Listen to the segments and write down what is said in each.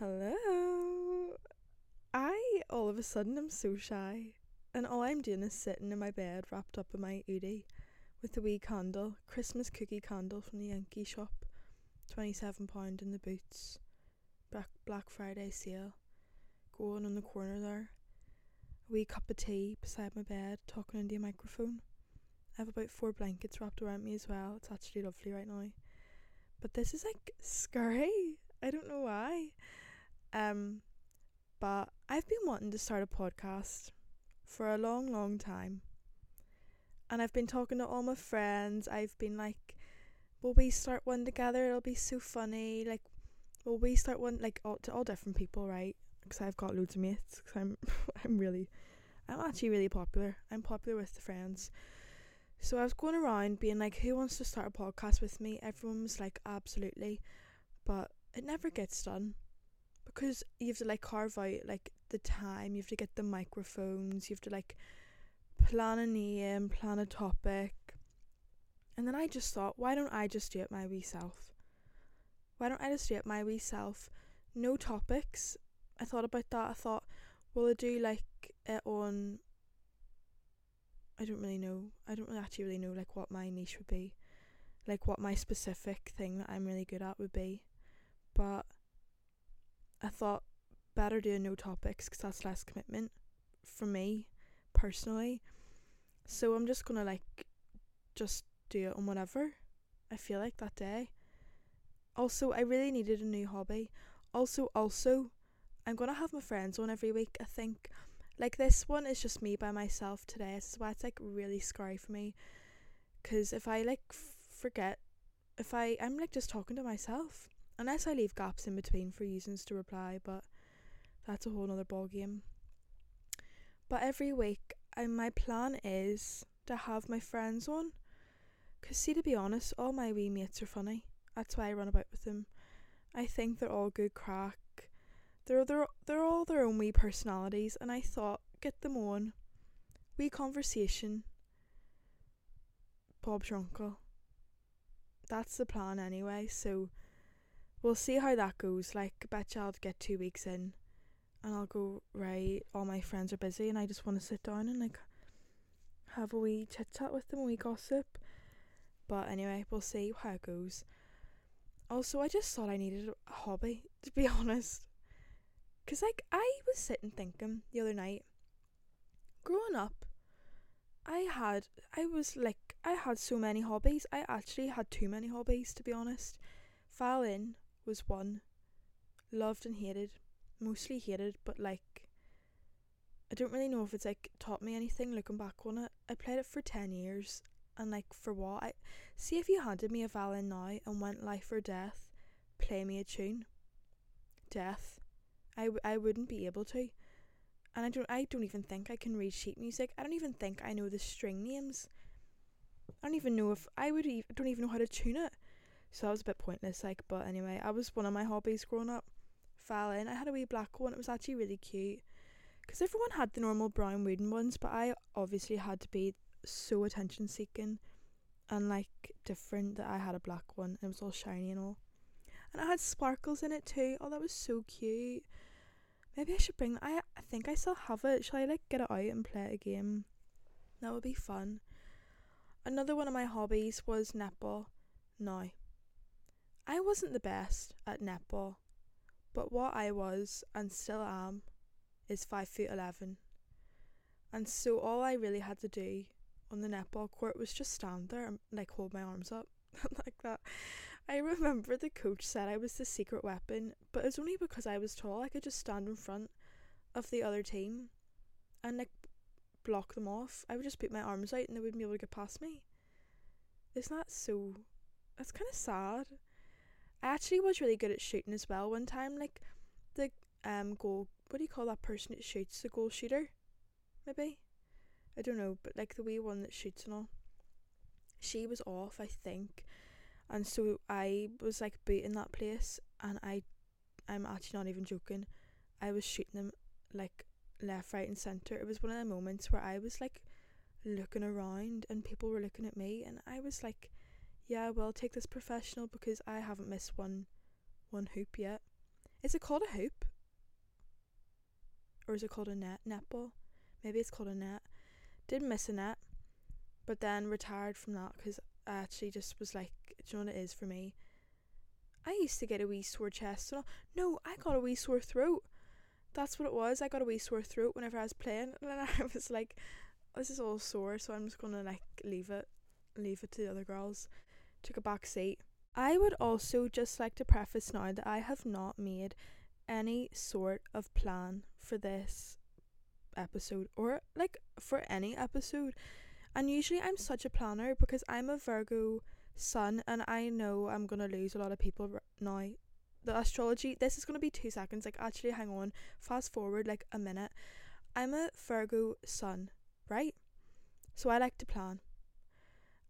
Hello. I all of a sudden am so shy, and all I'm doing is sitting in my bed wrapped up in my hoodie with a wee candle, Christmas cookie candle from the Yankee shop, £27 in the boots, Black, Black Friday sale, going in the corner there, a wee cup of tea beside my bed, talking into a microphone. I have about four blankets wrapped around me as well. It's actually lovely right now. But this is like scary. I don't know why. Um but I've been wanting to start a podcast for a long, long time. And I've been talking to all my friends. I've been like, will we start one together? It'll be so funny. Like, will we start one? Like, all, to all different people, right? Because I've got loads of mates. Cause I'm, I'm really, I'm actually really popular. I'm popular with the friends. So I was going around being like, who wants to start a podcast with me? Everyone was like, absolutely. But it never gets done because you have to like carve out like the time, you have to get the microphones, you have to like plan a name, plan a topic. And then I just thought, why don't I just do it my wee self? Why don't I just do it my wee self? No topics. I thought about that. I thought, will I do like it on I don't really know. I don't really actually really know like what my niche would be. Like what my specific thing that I'm really good at would be. But I thought better doing no topics because that's less commitment for me personally. So I'm just gonna like just do it on whatever I feel like that day. Also, I really needed a new hobby. Also, also, I'm gonna have my friends on every week. I think, like this one is just me by myself today. This is why it's like really scary for me. Cause if I like f- forget, if I I'm like just talking to myself, unless I leave gaps in between for users to reply, but that's a whole nother ball game. But every week, I, my plan is to have my friends on. Cause see, to be honest, all my wee mates are funny. That's why I run about with them. I think they're all good crack. They're they're they're all their own wee personalities, and I thought get them on. Wee conversation. Bob's your uncle. That's the plan anyway. So we'll see how that goes. Like, I bet you I'll get two weeks in, and I'll go right. All my friends are busy, and I just want to sit down and like have a wee chit chat with them, a wee gossip. But anyway, we'll see how it goes. Also, I just thought I needed a hobby, to be honest. Because, like, I was sitting thinking the other night, growing up, I had, I was like, I had so many hobbies. I actually had too many hobbies, to be honest. Violin was one. Loved and hated. Mostly hated, but like, I don't really know if it's like taught me anything looking back on it. I played it for 10 years and like for what I see if you handed me a violin now and went life or death play me a tune death I, w- I wouldn't be able to and I don't I don't even think I can read sheet music I don't even think I know the string names I don't even know if I would e- don't even know how to tune it so that was a bit pointless like but anyway I was one of my hobbies growing up violin I had a wee black one it was actually really cute because everyone had the normal brown wooden ones but I obviously had to be so attention seeking and like different that I had a black one and it was all shiny and all. And it had sparkles in it too. Oh, that was so cute. Maybe I should bring I I think I still have it. Shall I like get it out and play a game? That would be fun. Another one of my hobbies was netball. Now, I wasn't the best at netball, but what I was and still am is five foot eleven. And so all I really had to do on the netball court was just stand there and like hold my arms up like that. I remember the coach said I was the secret weapon, but it was only because I was tall. I could just stand in front of the other team and like block them off. I would just put my arms out and they wouldn't be able to get past me. Isn't that so? That's kind of sad. I actually was really good at shooting as well. One time, like the um goal. What do you call that person that shoots? The goal shooter, maybe. I don't know, but like the wee one that shoots and all. She was off, I think, and so I was like beating that place, and I, I'm actually not even joking. I was shooting them like left, right, and center. It was one of the moments where I was like looking around, and people were looking at me, and I was like, "Yeah, well, take this professional because I haven't missed one, one hoop yet." Is it called a hoop? Or is it called a net? Netball? Maybe it's called a net. Did miss a net, but then retired from that because I actually just was like, do you know what it is for me? I used to get a wee sore chest. So no, I got a wee sore throat. That's what it was. I got a wee sore throat whenever I was playing, and then I was like, this is all sore, so I'm just gonna like leave it, leave it to the other girls. Took a back seat. I would also just like to preface now that I have not made any sort of plan for this episode or like for any episode. And usually I'm such a planner because I'm a Virgo sun and I know I'm going to lose a lot of people r- now. The astrology, this is going to be two seconds. Like, actually, hang on, fast forward like a minute. I'm a Virgo sun, right? So I like to plan.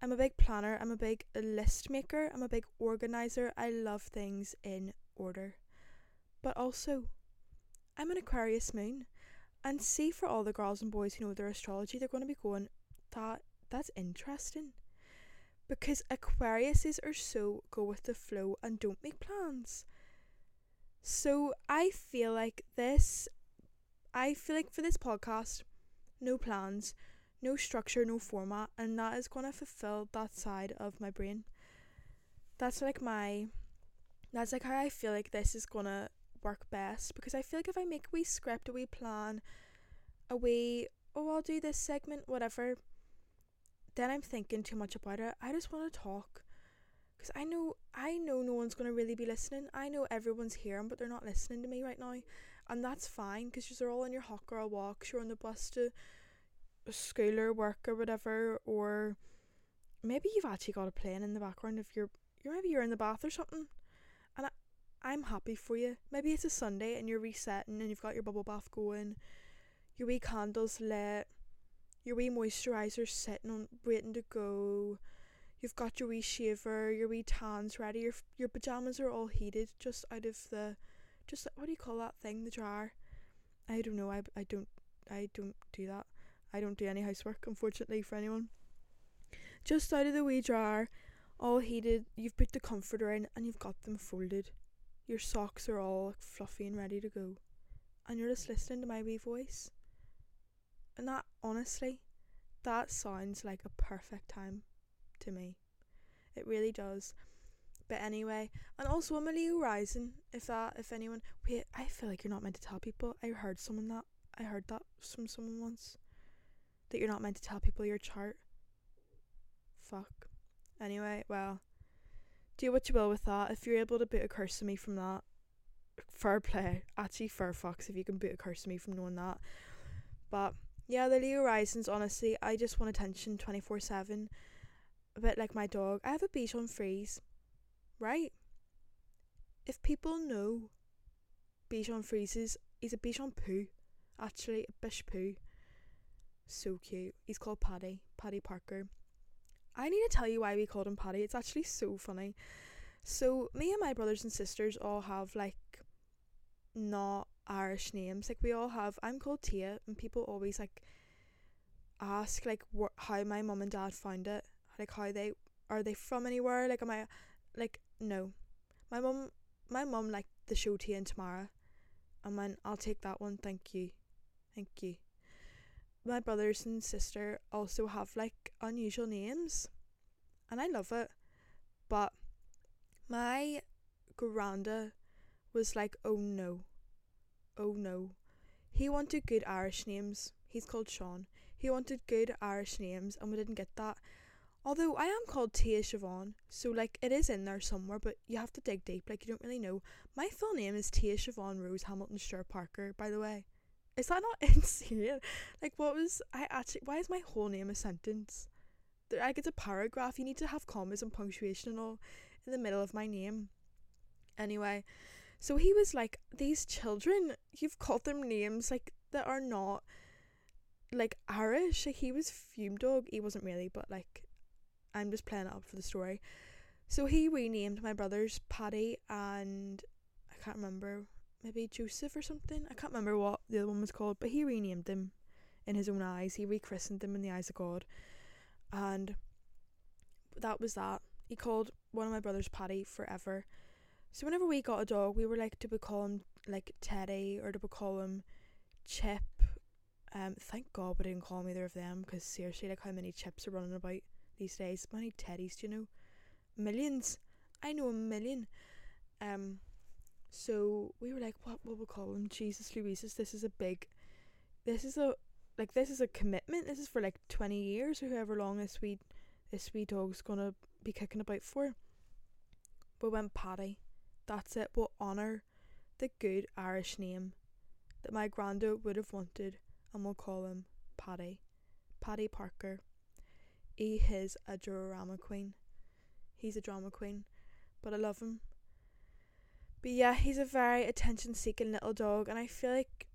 I'm a big planner, I'm a big list maker, I'm a big organizer. I love things in order. But also, I'm an Aquarius moon. And see for all the girls and boys who know their astrology, they're going to be going, that that's interesting. Because Aquariuses are so go with the flow and don't make plans. So I feel like this I feel like for this podcast, no plans, no structure, no format, and that is gonna fulfill that side of my brain. That's like my that's like how I feel like this is gonna work best because I feel like if I make a wee script, a wee plan, a wee oh I'll do this segment, whatever, then I'm thinking too much about it. I just want to talk because I know I know no one's gonna really be listening. I know everyone's hearing, but they're not listening to me right now, and that's fine because you're all on your hot girl walks. You're on the bus to school or work or whatever, or maybe you've actually got a playing in the background if you're you're maybe you're in the bath or something, and I, I'm happy for you. Maybe it's a Sunday and you're resetting and you've got your bubble bath going, your wee candles lit, your wee moisturizer sitting on waiting to go. You've got your wee shaver, your wee tans ready. Your your pajamas are all heated just out of the, just what do you call that thing? The dryer. I don't know. I, I don't I don't do that. I don't do any housework, unfortunately, for anyone. Just out of the wee dryer, all heated. You've put the comforter in and you've got them folded. Your socks are all like, fluffy and ready to go, and you're just listening to my wee voice. And that, honestly, that sounds like a perfect time to me. It really does. But anyway, and also I'm a Leo rising. If that, if anyone, wait, I feel like you're not meant to tell people. I heard someone that I heard that from someone once that you're not meant to tell people your chart. Fuck. Anyway, well, do what you will with that. If you're able to boot a curse of me from that, fair play. Actually, fair fucks if you can boot a curse of me from knowing that. But yeah, the Leo Horizons, honestly, I just want attention 24 7. A bit like my dog. I have a Bichon Frise, right? If people know Bichon Frises, he's a Bichon Poo. Actually, a Bish Poo. So cute. He's called Paddy, Paddy Parker. I need to tell you why we called him Paddy. It's actually so funny. So, me and my brothers and sisters all have like not Irish names. Like we all have. I'm called Tia, and people always like ask like wh- how my mum and dad found it. Like how they are they from anywhere? Like am I like no. My mum, my mum liked the show Tia and Tamera, and went I'll take that one. Thank you, thank you. My brothers and sister also have like unusual names, and I love it. But my granda was like, oh no, oh no. He wanted good Irish names. He's called Sean. He wanted good Irish names, and we didn't get that. Although I am called Tia Siobhan, so like it is in there somewhere, but you have to dig deep. Like you don't really know. My full name is Tia Siobhan Rose Hamilton Stewart Parker. By the way, is that not insane? Like what was I actually? Why is my whole name a sentence? Like it's a paragraph. You need to have commas and punctuation and all in the middle of my name. Anyway, so he was like, These children, you've called them names like that are not like Irish. Like he was fume dog. He wasn't really, but like I'm just playing it up for the story. So he renamed my brothers Paddy and I can't remember, maybe Joseph or something. I can't remember what the other one was called, but he renamed them in his own eyes. He rechristened them in the eyes of God. And that was that. He called one of my brothers Paddy forever. So whenever we got a dog, we were like, do we call him like Teddy or do we call him Chip? Um, thank God we didn't call him either of them because seriously, like how many chips are running about these days? How many Teddies do you know? Millions. I know a million. Um, so we were like, what will we call him? Jesus Louises, this is a big, this is a like this is a commitment. This is for like twenty years or however long this wee this wee dog's gonna be kicking about for. We went Paddy. That's it. We'll honour the good Irish name that my granda would have wanted and we'll call him Paddy. Paddy Parker. He is a drama queen. He's a drama queen. But I love him. But yeah, he's a very attention seeking little dog and I feel like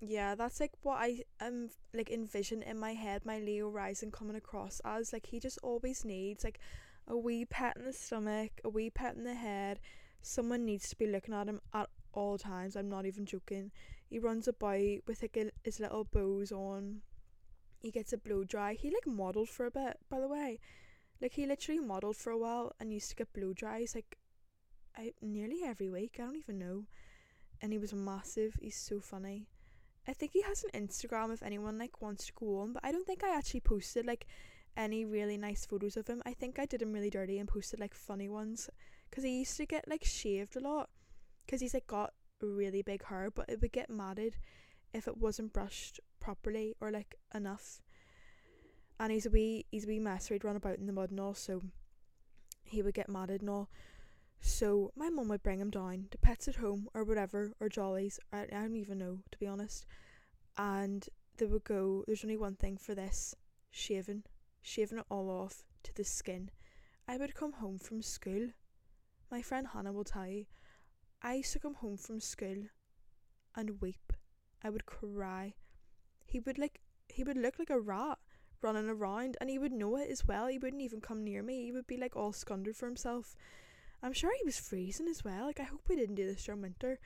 yeah, that's like what I um like envision in my head my Leo rising coming across as. Like he just always needs like a wee pet in the stomach, a wee pet in the head. Someone needs to be looking at him at all times. I'm not even joking. He runs about with like a, his little bows on. He gets a blow dry. He like modelled for a bit, by the way. Like he literally modelled for a while and used to get blow dries like I nearly every week. I don't even know. And he was massive. He's so funny. I think he has an Instagram if anyone like wants to go on, but I don't think I actually posted like any really nice photos of him. I think I did him really dirty and posted like funny ones because he used to get like shaved a lot because he's like got really big hair, but it would get matted if it wasn't brushed properly or like enough. And he's a wee he's a wee mess. He'd run about in the mud and all, so he would get matted and all. So my mum would bring him down to Pets at Home or whatever or Jollyes. I, I don't even know to be honest. And they would go. There's only one thing for this: shaving, shaving it all off to the skin. I would come home from school. My friend Hannah will tell you. I used to come home from school and weep. I would cry. He would like he would look like a rat running around and he would know it as well. He wouldn't even come near me. He would be like all scundered for himself. I'm sure he was freezing as well. Like I hope we didn't do this during winter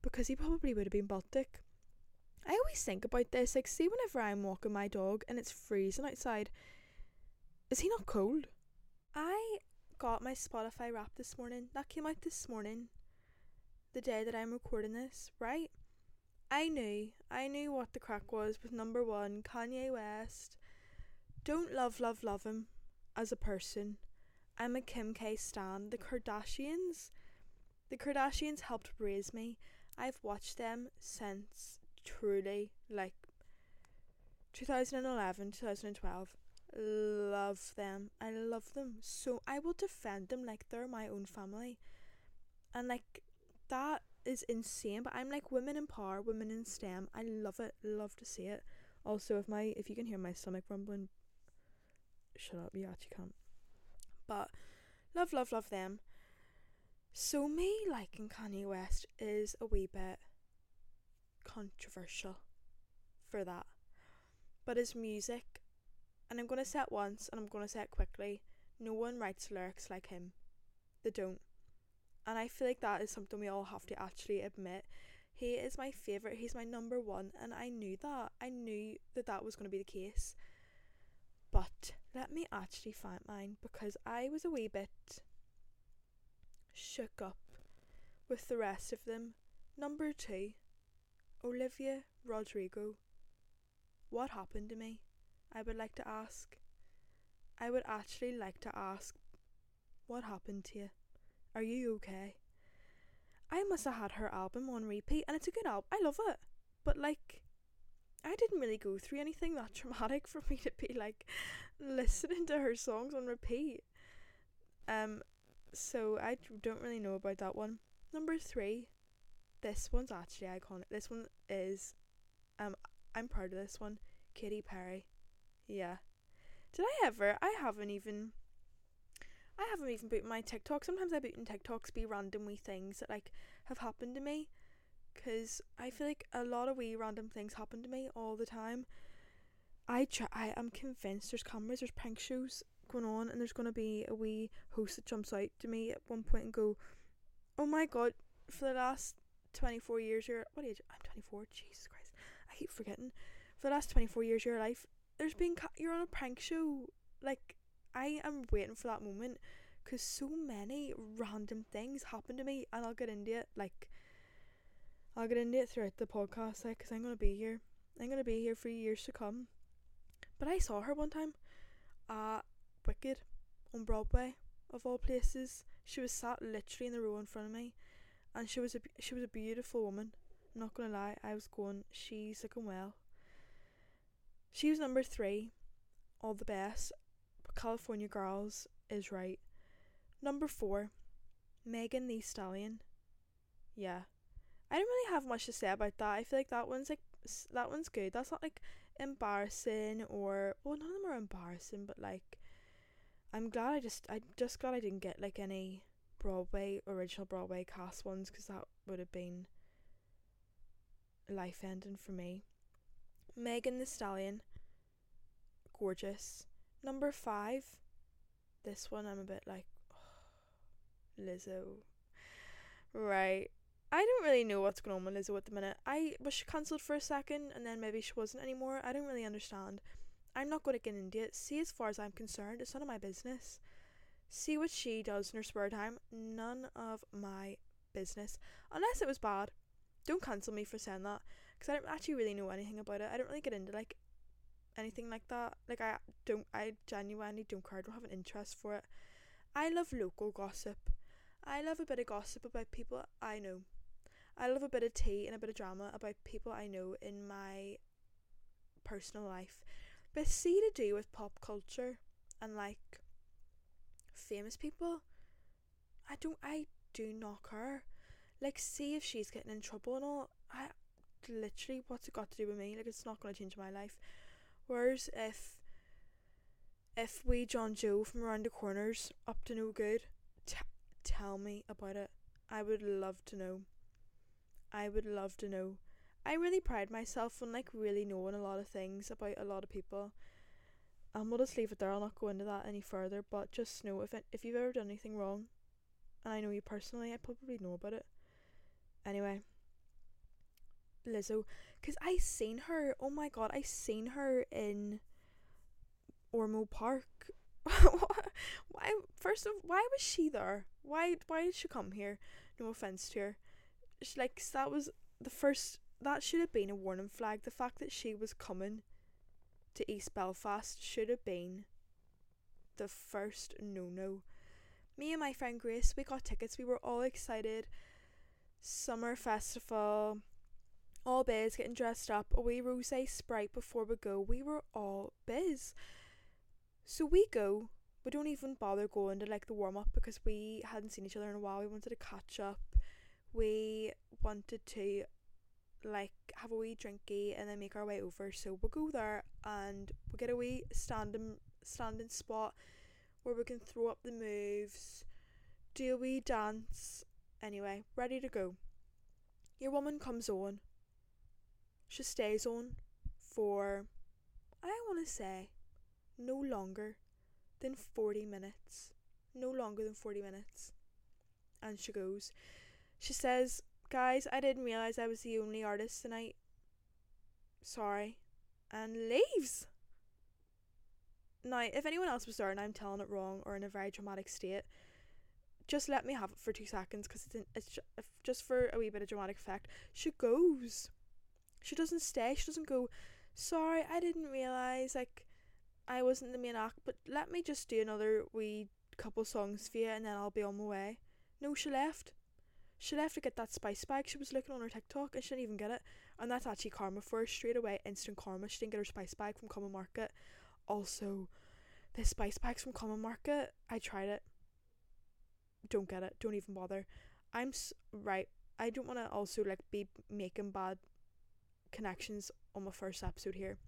because he probably would have been Baltic. I always think about this. Like, see, whenever I'm walking my dog and it's freezing outside, is he not cold? I got my Spotify wrap this morning. That came out this morning, the day that I'm recording this, right? I knew, I knew what the crack was with number one, Kanye West. Don't love, love, love him as a person. I'm a Kim K stan. The Kardashians, the Kardashians helped raise me. I've watched them since truly like 2011, 2012. Love them. I love them so. I will defend them like they're my own family, and like that is insane. But I'm like women in power, women in STEM. I love it. Love to see it. Also, if my if you can hear my stomach rumbling, shut up. You actually can't. But love, love, love them. So me liking Kanye West is a wee bit controversial for that. But his music, and I'm gonna say it once and I'm gonna say it quickly, no one writes lyrics like him. They don't. And I feel like that is something we all have to actually admit. He is my favourite, he's my number one, and I knew that. I knew that that was going to be the case. But let me actually find mine because I was a wee bit shook up with the rest of them. Number two, Olivia Rodrigo. What happened to me? I would like to ask. I would actually like to ask, what happened to you? Are you okay? I must have had her album on repeat, and it's a good album. I love it. But, like, I didn't really go through anything that traumatic for me to be like listening to her songs on repeat. Um, so I don't really know about that one. Number three, this one's actually iconic. This one is, um, I'm proud of this one. Katy Perry, yeah. Did I ever? I haven't even. I haven't even put my TikTok. Sometimes I put in TikToks be random wee things that like have happened to me because I feel like a lot of wee random things happen to me all the time. I try. I am convinced there's cameras, there's prank shows going on, and there's gonna be a wee host that jumps out to me at one point and go, "Oh my god!" For the last twenty four years, you're what age? I'm twenty four. Jesus Christ, I keep forgetting. For the last twenty four years of your life, there's been ca- you're on a prank show. Like I am waiting for that moment because so many random things happen to me, and I'll get into it. Like, I'll get into it throughout the podcast, like, because I'm gonna be here. I'm gonna be here for years to come. But I saw her one time at Wicked on Broadway, of all places. She was sat literally in the row in front of me, and she was a she was a beautiful woman. I'm not gonna lie, I was going, she's looking well. She was number three, all the best. California Girls is right. Number four, Megan Thee Stallion. Yeah, I don't really have much to say about that. I feel like that one's like that one's good. That's not like embarrassing or well, none of them are embarrassing, but like I'm glad I just I just glad I didn't get like any Broadway original Broadway cast ones because that would have been life ending for me. Megan Thee Stallion, gorgeous. Number five, this one I'm a bit like, oh, Lizzo. Right. I don't really know what's going on with Lizzo at the minute. I was she cancelled for a second and then maybe she wasn't anymore. I don't really understand. I'm not going to get into it. See, as far as I'm concerned, it's none of my business. See what she does in her spare time. None of my business. Unless it was bad. Don't cancel me for saying that. Because I don't actually really know anything about it. I don't really get into like anything like that. Like I don't. I genuinely don't care. I don't have an interest for it. I love local gossip. I love a bit of gossip about people I know. I love a bit of tea and a bit of drama about people I know in my personal life. But see to do with pop culture and like famous people, I don't I do knock her. Like see if she's getting in trouble and all. I literally what's it got to do with me? Like it's not gonna change my life. Whereas if if we John Joe from around the corners up to no good, t- tell me about it. I would love to know. I would love to know. I really pride myself on like really knowing a lot of things about a lot of people. And we'll just leave it there. I'll not go into that any further. But just know if it, if you've ever done anything wrong, and I know you personally, I probably know about it. Anyway, Lizzo, cause I seen her. Oh my god, I seen her in Ormeau Park. why? First of, why was she there? Why? Why did she come here? No offense to her. Like that was the first. That should have been a warning flag. The fact that she was coming to East Belfast should have been the first no no. Me and my friend Grace, we got tickets. We were all excited. Summer festival, all biz, getting dressed up. A wee rose sprite before we go. We were all biz. So we go. We don't even bother going to like the warm up because we hadn't seen each other in a while. We wanted to catch up. We wanted to like have a wee drinky and then make our way over. So we'll go there and we'll get a wee standing standing spot where we can throw up the moves, do a wee dance. Anyway, ready to go. Your woman comes on. She stays on for I wanna say no longer than forty minutes. No longer than forty minutes. And she goes. She says Guys, I didn't realise I was the only artist tonight. Sorry. And leaves. Now, if anyone else was there and I'm telling it wrong or in a very dramatic state, just let me have it for two seconds because it's, it's just for a wee bit of dramatic effect. She goes. She doesn't stay. She doesn't go, sorry, I didn't realise, like, I wasn't the main act, but let me just do another wee couple songs for you and then I'll be on my way. No, she left. She left to get that spice bag she was looking on her TikTok and she didn't even get it. And that's actually karma for her straight away, instant karma. She didn't get her spice bag from Common Market. Also, the spice bags from Common Market, I tried it. Don't get it. Don't even bother. I'm s- right. I don't want to also like be making bad connections on my first episode here.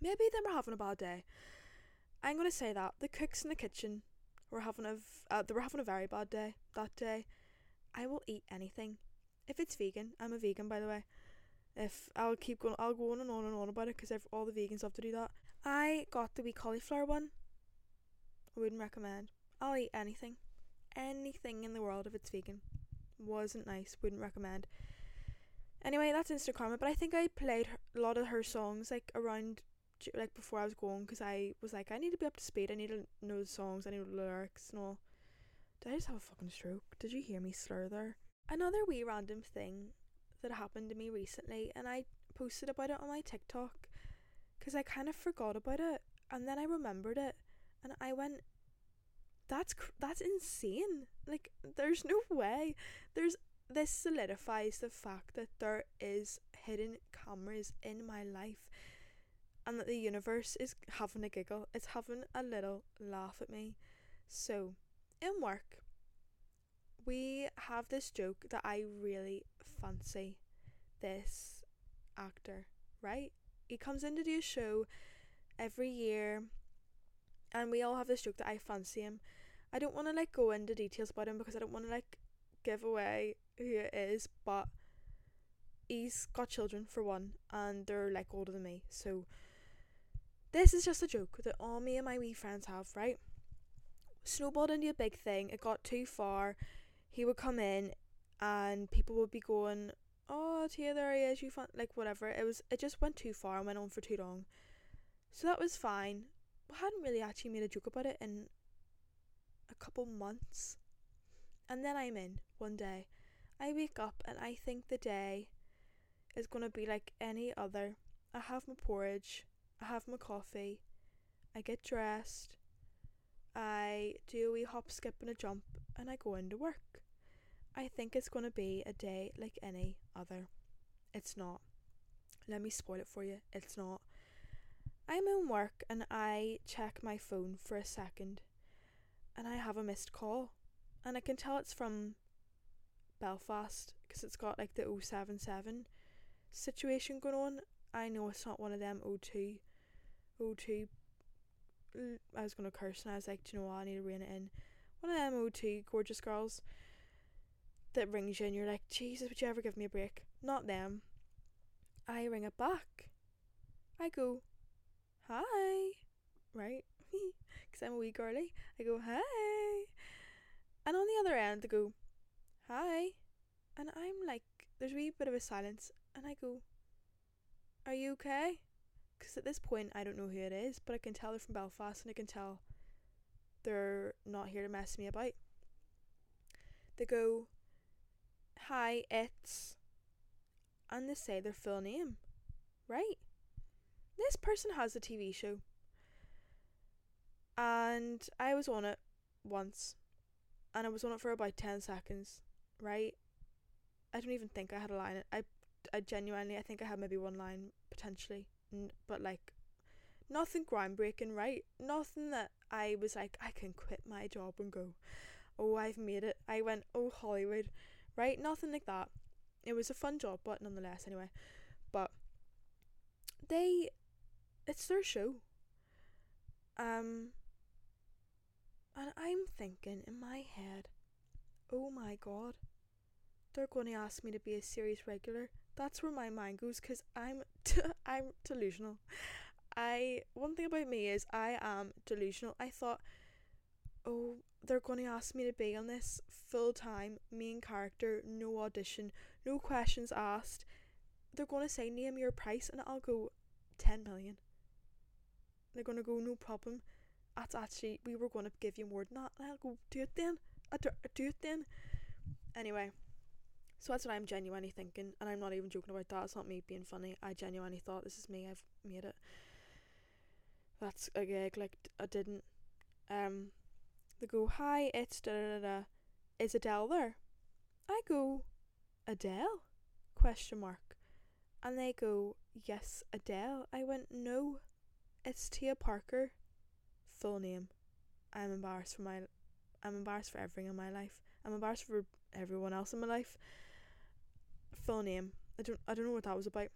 Maybe they were having a bad day. I'm gonna say that the cooks in the kitchen were having a v- uh, they were having a very bad day that day I will eat anything. If it's vegan, I'm a vegan by the way. If I'll keep going, I'll go on and on and on about it because all the vegans have to do that. I got the wee cauliflower one. I wouldn't recommend. I'll eat anything, anything in the world if it's vegan. Wasn't nice. Wouldn't recommend. Anyway, that's Instant Karma. But I think I played a lot of her songs like around, like before I was going because I was like I need to be up to speed. I need to know the songs. I need the lyrics and all. Did I just have a fucking stroke? Did you hear me slur there? Another wee random thing that happened to me recently, and I posted about it on my TikTok because I kind of forgot about it, and then I remembered it, and I went, "That's cr- that's insane! Like, there's no way. There's this solidifies the fact that there is hidden cameras in my life." And that the universe is having a giggle, it's having a little laugh at me. So, in work, we have this joke that I really fancy this actor, right? He comes in to do a show every year, and we all have this joke that I fancy him. I don't want to like go into details about him because I don't want to like give away who it is, but he's got children for one, and they're like older than me, so this is just a joke that all me and my wee friends have, right? Snowballed into a big thing. It got too far. He would come in, and people would be going, "Oh, Tia, there he is. You fun like whatever." It was. It just went too far and went on for too long. So that was fine. I hadn't really actually made a joke about it in a couple months. And then I'm in one day. I wake up and I think the day is going to be like any other. I have my porridge, I have my coffee, I get dressed, I do a wee hop, skip, and a jump, and I go into work. I think it's going to be a day like any other. It's not. Let me spoil it for you. It's not. I'm in work and I check my phone for a second and I have a missed call. And I can tell it's from Belfast because it's got like the 077 situation going on. I know it's not one of them 02 02 I was gonna curse and I was like, Do you know what, I need to rein it in. One of them 02 gorgeous girls that rings you and you're like, Jesus, would you ever give me a break? Not them. I ring it back. I go, Hi, right? Because I'm a wee girly. I go, Hi. And on the other end, they go, Hi. And I'm like, there's a wee bit of a silence. And I go, Are you okay? Because at this point, I don't know who it is, but I can tell they're from Belfast and I can tell they're not here to mess me about. They go, Hi, it's. And they say their full name. Right? This person has a TV show. And I was on it once. And I was on it for about 10 seconds. Right? I don't even think I had a line. I, I genuinely, I think I had maybe one line potentially. But like, nothing groundbreaking, right? Nothing that I was like, I can quit my job and go, oh, I've made it. I went, oh, Hollywood, right? Nothing like that. It was a fun job, but nonetheless, anyway. But they, it's their show. Um, and I'm thinking in my head, oh my god, they're going to ask me to be a series regular. That's where my mind goes because I'm t- I'm delusional. I one thing about me is I am delusional. I thought, oh, they're going to ask me to be on this full time main character, no audition, no questions asked. They're going to say name your price, and I'll go ten million. They're going to go no problem. That's actually we were going to give you more than that. I'll go do it then. I do, do it then. Anyway, so that's what I'm genuinely thinking, and I'm not even joking about that. It's not me being funny. I genuinely thought this is me. I've made it. That's a gig. Like I didn't. Um, they go, "Hi, it's da da da. Is Adele there?" I go, "Adele?" Question mark. And they go, "Yes, Adele." I went, "No, it's Tia Parker." Full name. I'm embarrassed for my. I'm embarrassed for everything in my life. I'm embarrassed for everyone else in my life. Full name. I don't. I don't know what that was about.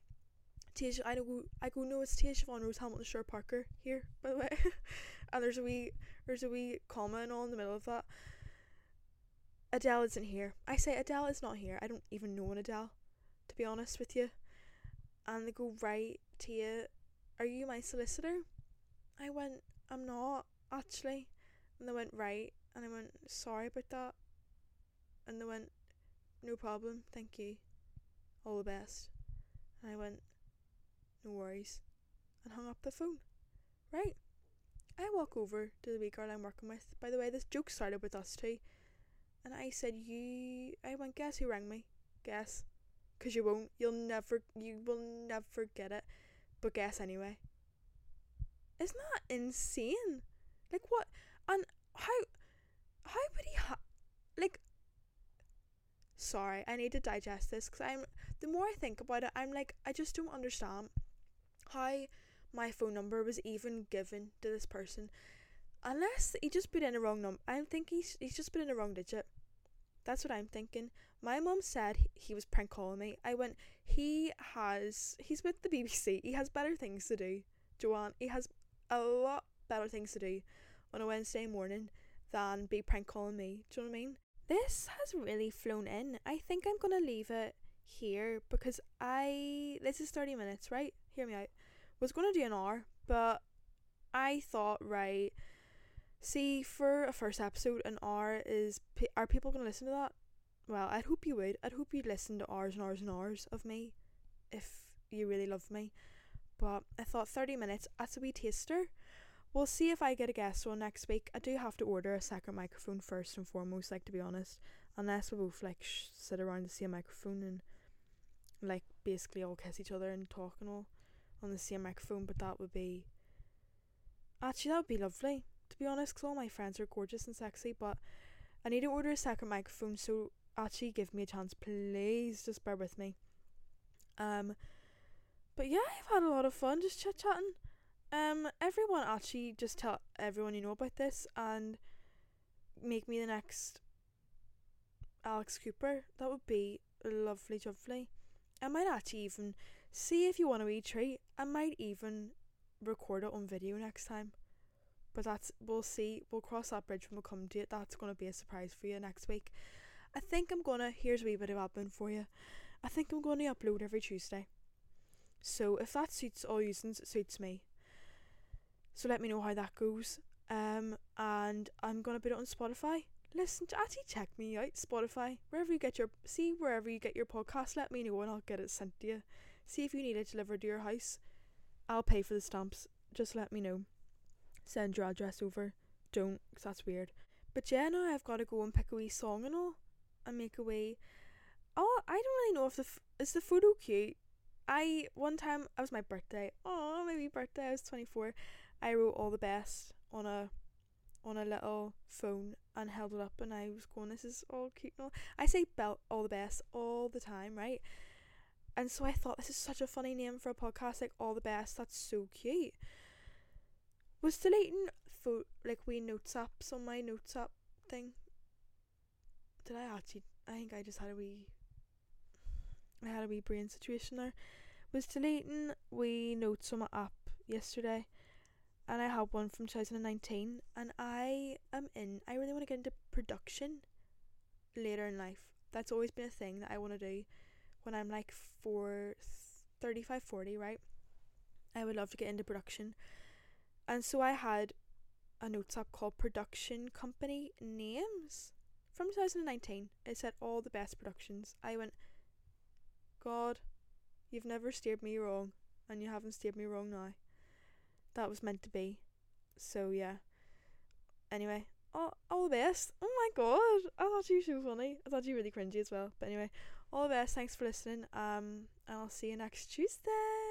Tia. I go. I go. No, it's Tia Siobhan Rose Hamilton Shore Parker here. By the way, and there's a wee. There's a wee comma and all in the middle of that. Adele isn't here. I say Adele is not here. I don't even know an Adele, to be honest with you. And they go, right, Tia, are you my solicitor? I went, I'm not, actually. And they went, right. And I went, sorry about that. And they went, no problem, thank you. All the best. And I went, no worries. And hung up the phone. Right. I walk over to the wee girl I'm working with. By the way, this joke started with us too. And I said, You. I went, Guess who rang me? Guess. Because you won't. You'll never. You will never get it. But guess anyway. Isn't that insane? Like, what? And how. How would he ha. Like. Sorry, I need to digest this because I'm. The more I think about it, I'm like, I just don't understand how my phone number was even given to this person. Unless he just put in a wrong number. I think he's, he's just put in a wrong digit. That's what I'm thinking. My mum said he was prank calling me. I went, he has, he's with the BBC. He has better things to do. Joanne, he has a lot better things to do on a Wednesday morning than be prank calling me. Do you know what I mean? This has really flown in. I think I'm going to leave it here because I, this is 30 minutes, right? Hear me out. Was going to do an hour, but I thought, right, See, for a first episode, an hour is. Are people going to listen to that? Well, I'd hope you would. I'd hope you'd listen to hours and hours and hours of me if you really love me. But I thought 30 minutes, that's a wee taster. We'll see if I get a guest on next week. I do have to order a second microphone first and foremost, like to be honest. Unless we both like sh- sit around the same microphone and like basically all kiss each other and talk and all on the same microphone, but that would be. Actually, that would be lovely to be honest, because all my friends are gorgeous and sexy, but I need to order a second microphone, so actually give me a chance, please. Just bear with me. Um, but yeah, I've had a lot of fun just chit chatting. Um, everyone actually just tell everyone you know about this and make me the next Alex Cooper. That would be lovely, lovely. I might actually even see if you want a wee treat. I might even record it on video next time. But that's we'll see. We'll cross that bridge when we come to it. That's gonna be a surprise for you next week. I think I'm gonna here's a wee bit of admin for you. I think I'm gonna upload every Tuesday. So if that suits all you, it suits me. So let me know how that goes. Um, and I'm gonna put it on Spotify. Listen, to, actually check me out Spotify wherever you get your see wherever you get your podcast. Let me know and I'll get it sent to you. See if you need it delivered to your house. I'll pay for the stamps. Just let me know send your address over. Don't, cause that's weird. But yeah, now I've got to go and pick a wee song and all, and make a wee. Oh, I don't really know if the f- is the photo cute. I one time it was my birthday. Oh, my wee birthday. I was twenty four. I wrote all the best on a on a little phone and held it up, and I was going, "This is all cute." No, I say belt all the best all the time, right? And so I thought this is such a funny name for a podcast, like all the best. That's so cute was deleting for like we notes apps on my notes app thing. Did I actually? I think I just had a wee. I had a wee brain situation there. Was deleting we notes on my app yesterday, and I had one from 2019, and I am in. I really want to get into production later in life. That's always been a thing that I want to do when I'm like four, 35, 40, right? I would love to get into production and so I had a notes app called Production Company Names from 2019. It said all the best productions. I went, God, you've never steered me wrong, and you haven't steered me wrong now. That was meant to be. So yeah. Anyway, all, all the best. Oh my god, I thought you were funny. I thought you were really cringy as well. But anyway, all the best. Thanks for listening. Um, and I'll see you next Tuesday.